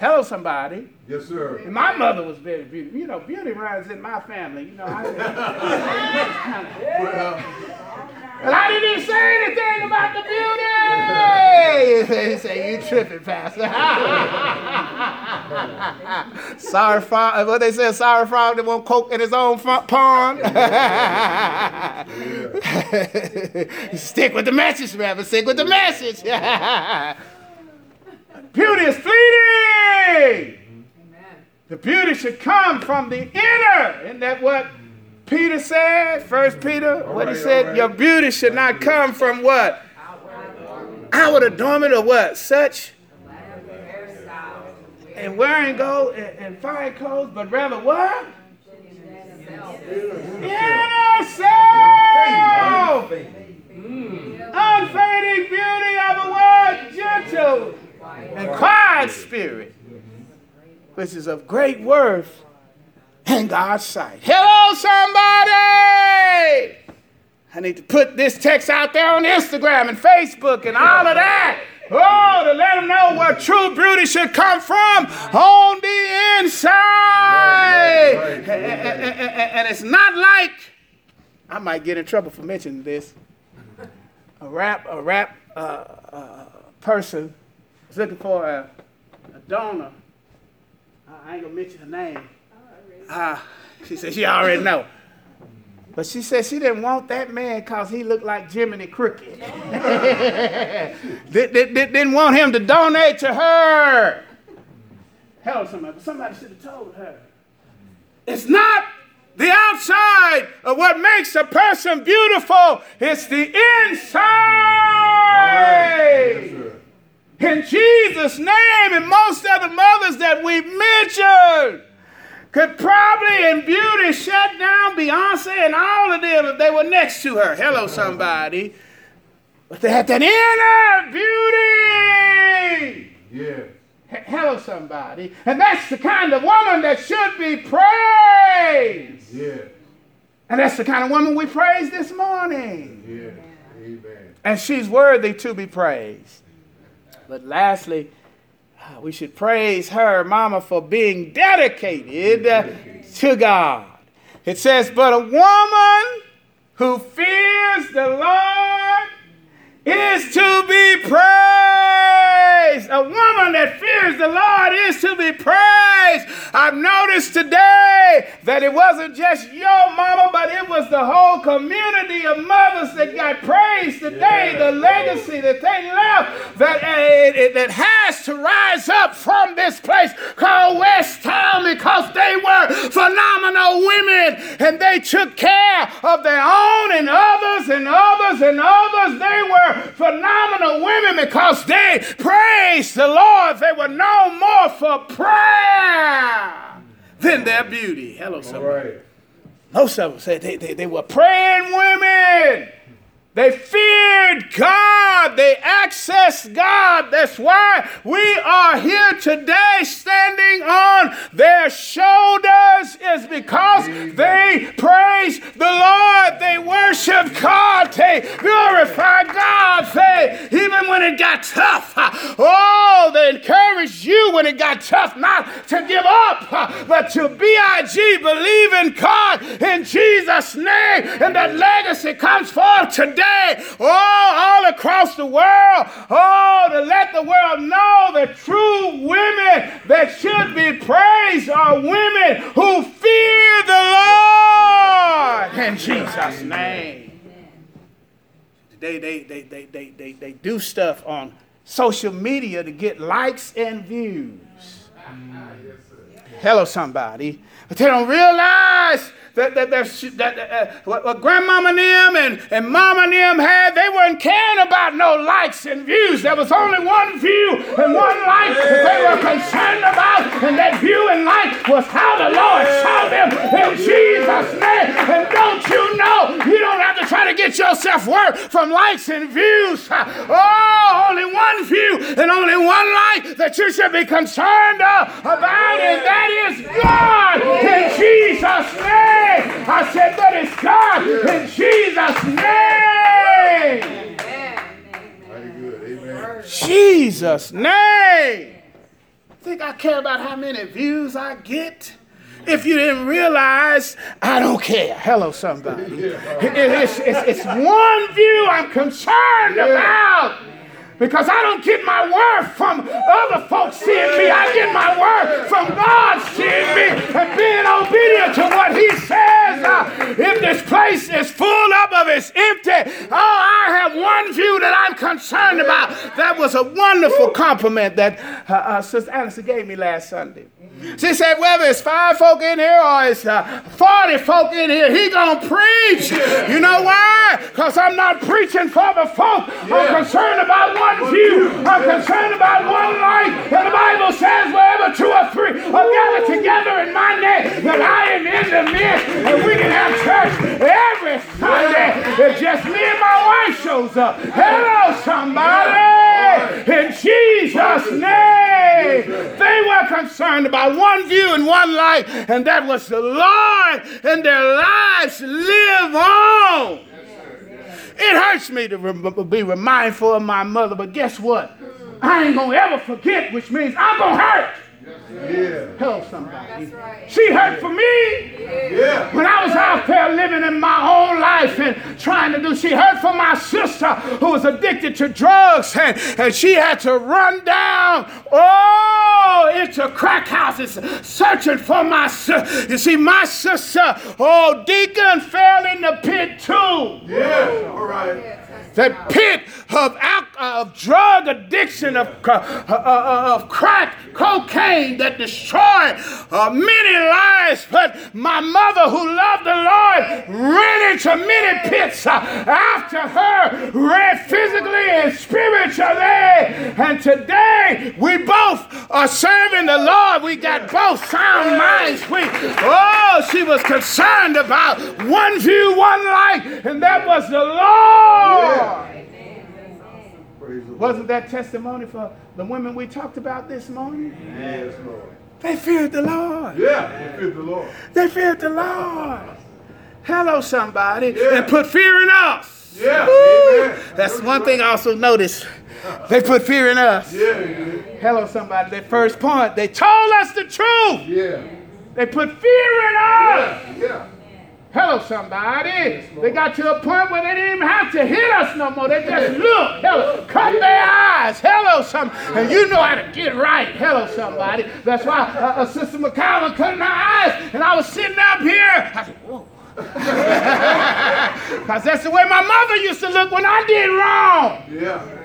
Hello, somebody. Yes, sir. And my mother was very beautiful. You know, beauty runs in my family. You know, I, Well, uh, and I didn't even say anything about the beauty. He say, you tripping, Pastor. sorry frog, uh, what they say, sorry frog that won't coke in his own front pond. Stick with the message, Reverend. Stick with the message. Beauty is fleeting. The beauty should come from the inner. Isn't that what Peter said? First Peter, what he said, all right. your beauty should not come from what? Outward adornment or what? Such and wearing gold and, and fine clothes, but rather what? Inner self! Unfading beauty of a word, gentle and quiet spirit, which is of great worth in God's sight. Hello, somebody! I need to put this text out there on Instagram and Facebook and all of that. Oh, to let them know where true beauty should come from on the inside. Right, right, right. And, and- and- it's not like, I might get in trouble for mentioning this. A rap, a rap uh, uh, person was looking for a, a donor. I ain't gonna mention her name. Ah, she said she already know. But she said she didn't want that man because he looked like Jiminy Cricket. Did- did- did- didn't want him to donate to her. Hell, somebody, somebody should have told her. It's not The outside of what makes a person beautiful it's the inside. In Jesus' name, and most of the mothers that we've mentioned could probably in beauty shut down Beyonce and all of them if they were next to her. Hello, somebody. But they had that inner beauty. Yeah. H- Hello, somebody. And that's the kind of woman that should be praised. Yeah. And that's the kind of woman we praise this morning. Yeah. Amen. And she's worthy to be praised. But lastly, we should praise her, Mama, for being dedicated to God. It says, But a woman who fears the Lord is to be praised. A woman that fears the Lord is to be praised. I've noticed today that it wasn't just your mama, but it was the whole community of mothers that got praised today. The legacy that they left that, uh, it- that has to rise up from this place called West Town because they were phenomenal women and they took care of their own and others and others and others. They were phenomenal women because they praised the Lord. They were known more for prayer than their beauty. Hello, somebody. right. Most of them said they, they, they were praying women. They feared God. They accessed God. That's why we are here today standing on their shoulders is because they praise the Lord. They worship God. They glorify God. They, even when it got tough, uh, oh, they encouraged you when it got tough not to give up, uh, but to B-I-G, believe in God in Jesus' name. And that legacy comes forth today, oh, all across the world, oh, to let the world know that true women that should be praised are women who fear the Lord in Jesus' name. They, they, they, they, they, they, they do stuff on social media to get likes and views. Hello, somebody. But they don't realize that, that, that, that uh, what, what grandmama and them and, and mama and them had, they weren't caring about no likes and views. There was only one view and one like that they were concerned about, and that view and like was how the Lord saw them in Jesus' name. And don't you know, you don't have to try to get yourself worth from likes and views. Oh, only one view and only one like that you should be concerned uh, about, and that is God in Jesus' name. I said, that is God in Jesus' name. Mighty good. Amen. Jesus' name. Think I care about how many views I get? If you didn't realize, I don't care. Hello, somebody. It- it's, it's, it's one view I'm concerned about. Because I don't get my worth from other folks seeing me. I get my worth from God seeing me and being obedient to what He says. Uh, if this place is full up of it's empty, oh, I have one view that I'm concerned about. That was a wonderful compliment that uh, uh, Sister Anderson gave me last Sunday. She said, whether it's five folk in here or it's uh, 40 folk in here, he gonna preach. You know why? Because I'm not preaching for the folk. I'm concerned about one view. I'm concerned about one life. And the Bible says, wherever two or three are gathered together in my name, that I am in the midst. And we can have church every Sunday. If just me and my wife shows up. Hello, somebody. In Jesus' name. They were concerned about one view and one life, and that was the Lord, and their lives live on. It hurts me to rem- be mindful of my mother, but guess what? I ain't gonna ever forget, which means I'm gonna hurt. Yeah. Help somebody. That's right. She hurt for me. Yeah. When I was out there living in my own life and trying to do, she heard for my sister who was addicted to drugs and, and she had to run down, oh, into crack houses searching for my sister. You see, my sister, oh, Deacon fell in the pit too. Yeah. All right. That pit of, alcohol, of drug addiction, of, uh, uh, uh, of crack, cocaine that destroyed uh, many lives. But my mother, who loved the Lord, ran into many pits uh, after her, ran physically and spiritually. And today, we both are serving the Lord. We got both sound minds. We, oh, she was concerned about one view, one light, and that was the Lord. Wasn't that testimony for the women we talked about this morning? Yes, Lord. They feared the Lord. Yeah, we fear the Lord. They feared the Lord. Hello, somebody. Yeah. And put fear in us. Yeah. That's one thing I also noticed. They put fear in us. Yeah, yeah, Hello, somebody. That first point. They told us the truth. yeah. They put fear in us. Yeah, yeah. Hello, somebody. They got to a point where they didn't even have to hit us no more. They just look. Hello, cut their eyes. Hello, some, and you know how to get right. Hello, somebody. That's why uh, uh, Sister McCollum cut her eyes, and I was sitting up here. I said, whoa. Because that's the way my mother used to look when I did wrong. Yeah.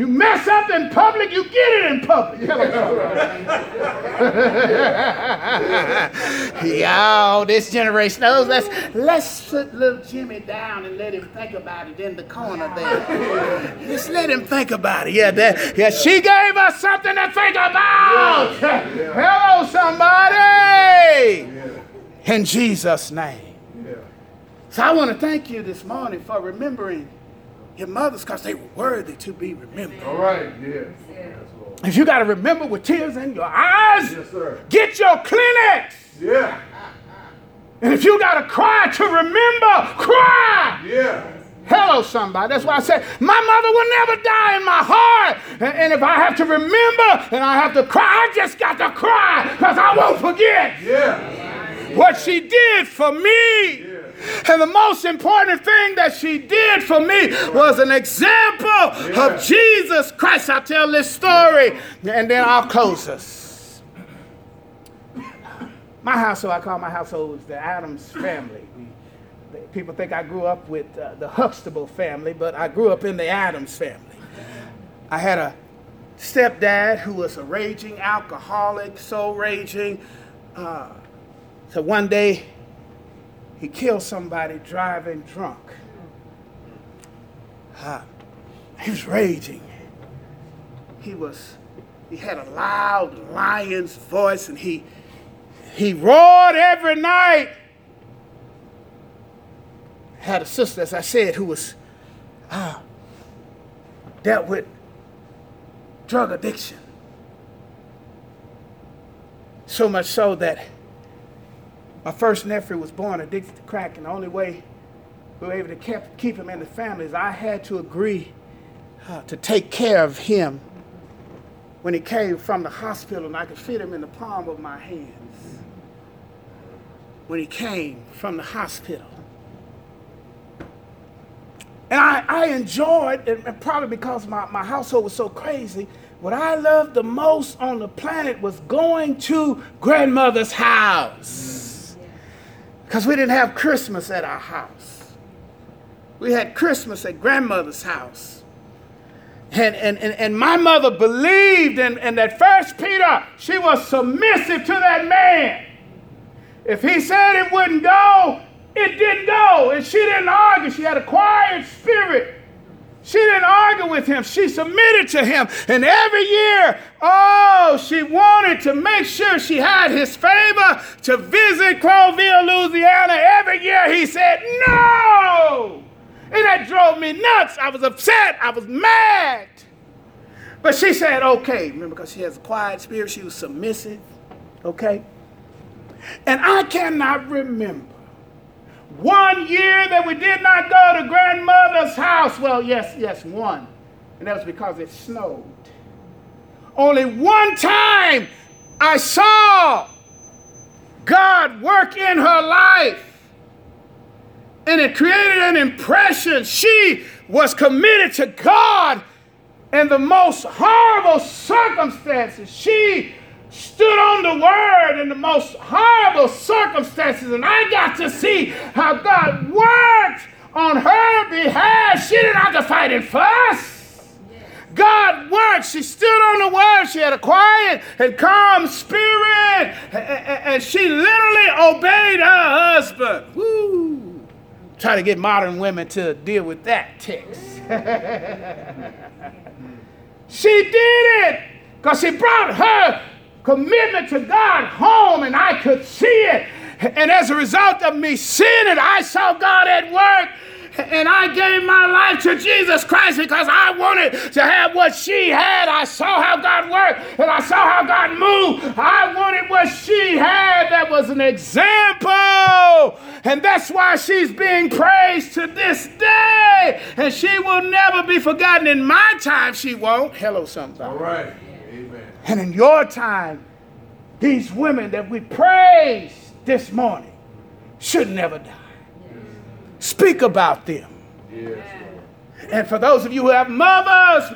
You mess up in public, you get it in public. Yeah. Yo, this generation knows. Let's let's put little Jimmy down and let him think about it in the corner there. Just let him think about it. Yeah, that, yeah. She gave us something to think about. Hello, somebody. In Jesus' name. Yeah. So I want to thank you this morning for remembering your mothers because they were worthy to be remembered. All right, yeah. Yes, If you got to remember with tears in your eyes, Yes, sir. get your Kleenex. Yeah, And if you got to cry to remember, cry. yeah. Hello, somebody. That's why I say my mother will never die in my heart. And, and if I have to remember and I have to cry, I just got to cry because I won't forget Yeah. what she did for me. And the most important thing that she did for me was an example of Jesus Christ. I'll tell this story and then I'll close us. My household, I call my household the Addams family. People think I grew up with uh, the Huxtable family, but I grew up in the Addams family. I had a stepdad who was a raging alcoholic, so raging. Uh, so one day, he killed somebody driving drunk. Uh, he was raging. He was, he had a loud lion's voice and he, he roared every night. Had a sister, as I said, who was uh, dealt with drug addiction. So much so that my first nephew was born addicted to crack, and the only way we were able to keep, keep him in the family is I had to agree uh, to take care of him when he came from the hospital, and I could fit him in the palm of my hands. When he came from the hospital. And I, I enjoyed, and probably because my, my household was so crazy, what I loved the most on the planet was going to grandmother's house. Because we didn't have Christmas at our house. We had Christmas at grandmother's house. And, and, and, and my mother believed in, in that first Peter, she was submissive to that man. If he said it wouldn't go, it didn't go. And she didn't argue. She had a quiet spirit. She didn't argue with him. She submitted to him. And every year, oh, she wanted to make sure she had his favor to visit Crowville, Louisiana. Every year he said, no. And that drove me nuts. I was upset. I was mad. But she said, okay. Remember, because she has a quiet spirit, she was submissive. Okay? And I cannot remember one year that we did not go to grandmother's house. Well, yes, yes, one. And that was because it snowed. Only one time I saw God work in her life. And it created an impression. She was committed to God in the most horrible circumstances. She stood on the word in the most horrible circumstances, and I got to see how God worked on her behalf. She didn't have to fight and fuss. God worked. She stood on the word. She had a quiet and calm spirit. And she literally obeyed her husband. Woo. Try to get modern women to deal with that text. she did it because she brought her commitment to God home and I could see it. And as a result of me seeing it, I saw God at work and I gave my life to Jesus Christ because I wanted to have what she had. I saw how God worked and I saw how God moved. I wanted what she had. That was an example. And that's why she's being praised to this day. And she will never be forgotten. In my time, she won't. Hello, somebody. All right. And in your time, these women that we praise this morning should never die. Speak about them. Yes. And for those of you who have mothers,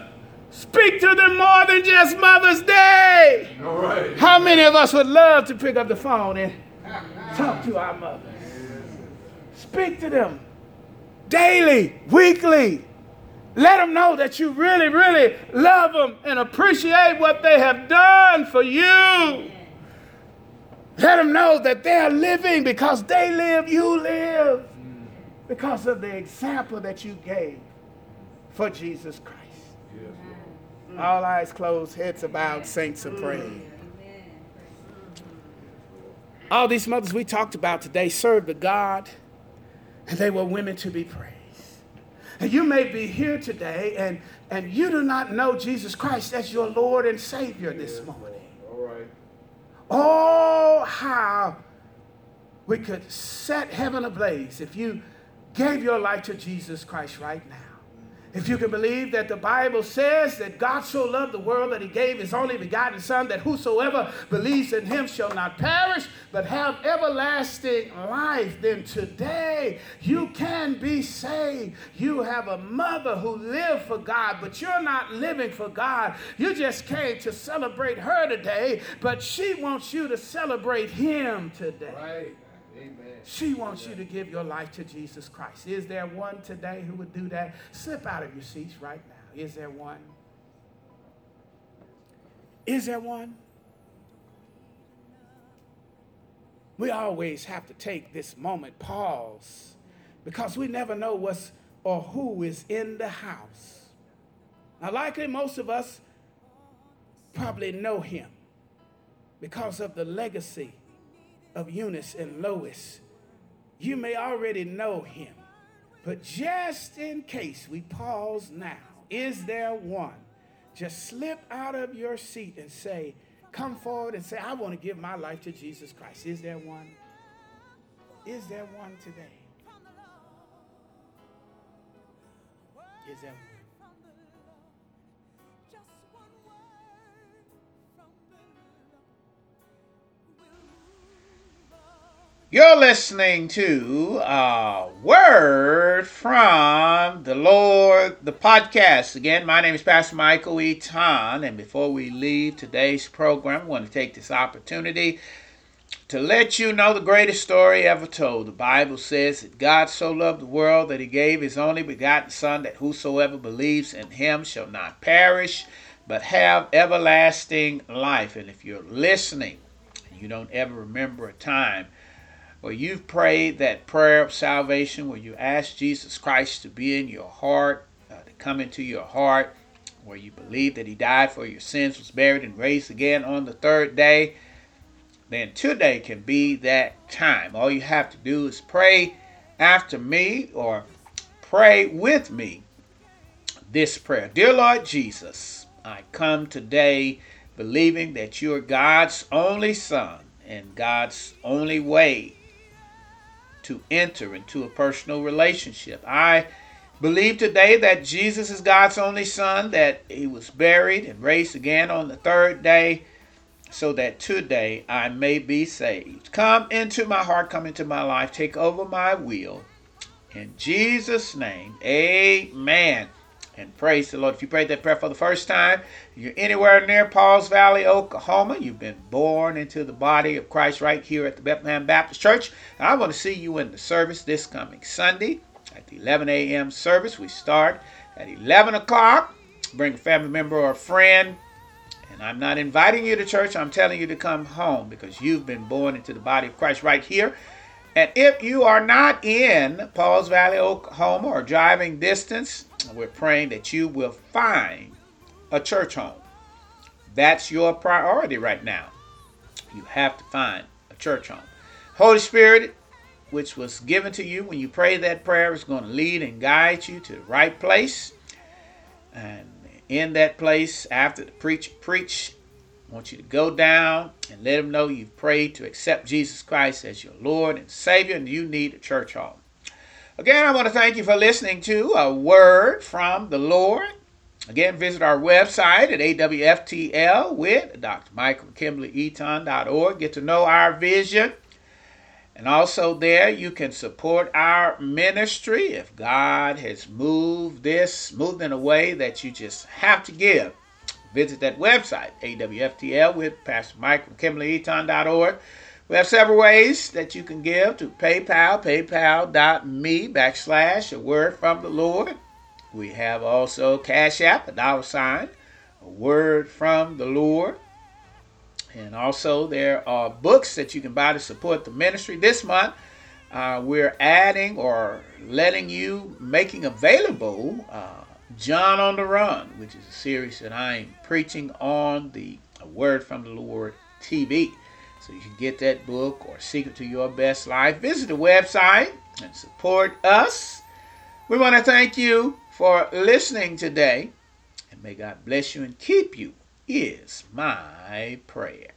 speak to them more than just Mother's Day. All right. How many of us would love to pick up the phone and talk to our mothers? Speak to them daily, weekly. Let them know that you really, really love them and appreciate what they have done for you. Let them know that they are living because they live, you live. Because of the example that you gave for Jesus Christ. Yes. All eyes closed, heads bowed, saints are praying. All these mothers we talked about today served the God, and they were women to be praised. And you may be here today and, and you do not know Jesus Christ as your Lord and Savior this morning. All right. Oh, how we could set heaven ablaze if you gave your life to Jesus Christ right now. If you can believe that the Bible says that God so loved the world that he gave his only begotten Son, that whosoever believes in him shall not perish, but have everlasting life, then today you can be saved. You have a mother who lived for God, but you're not living for God. You just came to celebrate her today, but she wants you to celebrate him today. Right. Amen. She wants you to give your life to Jesus Christ. Is there one today who would do that? Slip out of your seats right now. Is there one? Is there one? We always have to take this moment, pause, because we never know what's or who is in the house. Now, likely most of us probably know him because of the legacy of Eunice and Lois. You may already know him, but just in case we pause now, is there one? Just slip out of your seat and say, Come forward and say, I want to give my life to Jesus Christ. Is there one? Is there one today? Is there one? You're listening to a word from the Lord, the podcast. Again, my name is Pastor Michael E. Ton, and before we leave today's program, I want to take this opportunity to let you know the greatest story ever told. The Bible says that God so loved the world that he gave his only begotten Son, that whosoever believes in him shall not perish, but have everlasting life. And if you're listening, you don't ever remember a time where you've prayed that prayer of salvation, where you ask Jesus Christ to be in your heart, uh, to come into your heart, where you believe that He died for your sins, was buried, and raised again on the third day, then today can be that time. All you have to do is pray after me or pray with me this prayer Dear Lord Jesus, I come today believing that you're God's only Son and God's only way to enter into a personal relationship. I believe today that Jesus is God's only Son, that He was buried and raised again on the third day, so that today I may be saved. Come into my heart, come into my life, take over my will. In Jesus' name, amen. And praise the Lord. If you prayed that prayer for the first time, you're anywhere near Pauls Valley, Oklahoma, you've been born into the body of Christ right here at the Bethlehem Baptist Church. I want to see you in the service this coming Sunday at the 11 a.m. service. We start at 11 o'clock. Bring a family member or a friend. And I'm not inviting you to church, I'm telling you to come home because you've been born into the body of Christ right here. And if you are not in Pauls Valley, Oklahoma, or driving distance, we're praying that you will find a church home. That's your priority right now. You have to find a church home. Holy Spirit, which was given to you when you pray that prayer, is going to lead and guide you to the right place. And in that place, after the preach, preach, I want you to go down and let them know you've prayed to accept Jesus Christ as your Lord and Savior, and you need a church home. Again, I want to thank you for listening to a word from the Lord. Again, visit our website at awftl with Dr. Michael Kimberly Eaton.org. Get to know our vision. And also, there you can support our ministry if God has moved this, moved in a way that you just have to give. Visit that website, AWFTL with Pastor Michael Kimberly Eaton.org. We have several ways that you can give to PayPal, paypal.me backslash a word from the Lord. We have also Cash App, a dollar sign, a word from the Lord. And also, there are books that you can buy to support the ministry. This month, uh, we're adding or letting you, making available uh, John on the Run, which is a series that I'm preaching on the Word from the Lord TV. So you can get that book or Secret to Your Best Life. Visit the website and support us. We want to thank you for listening today. And may God bless you and keep you, is my prayer.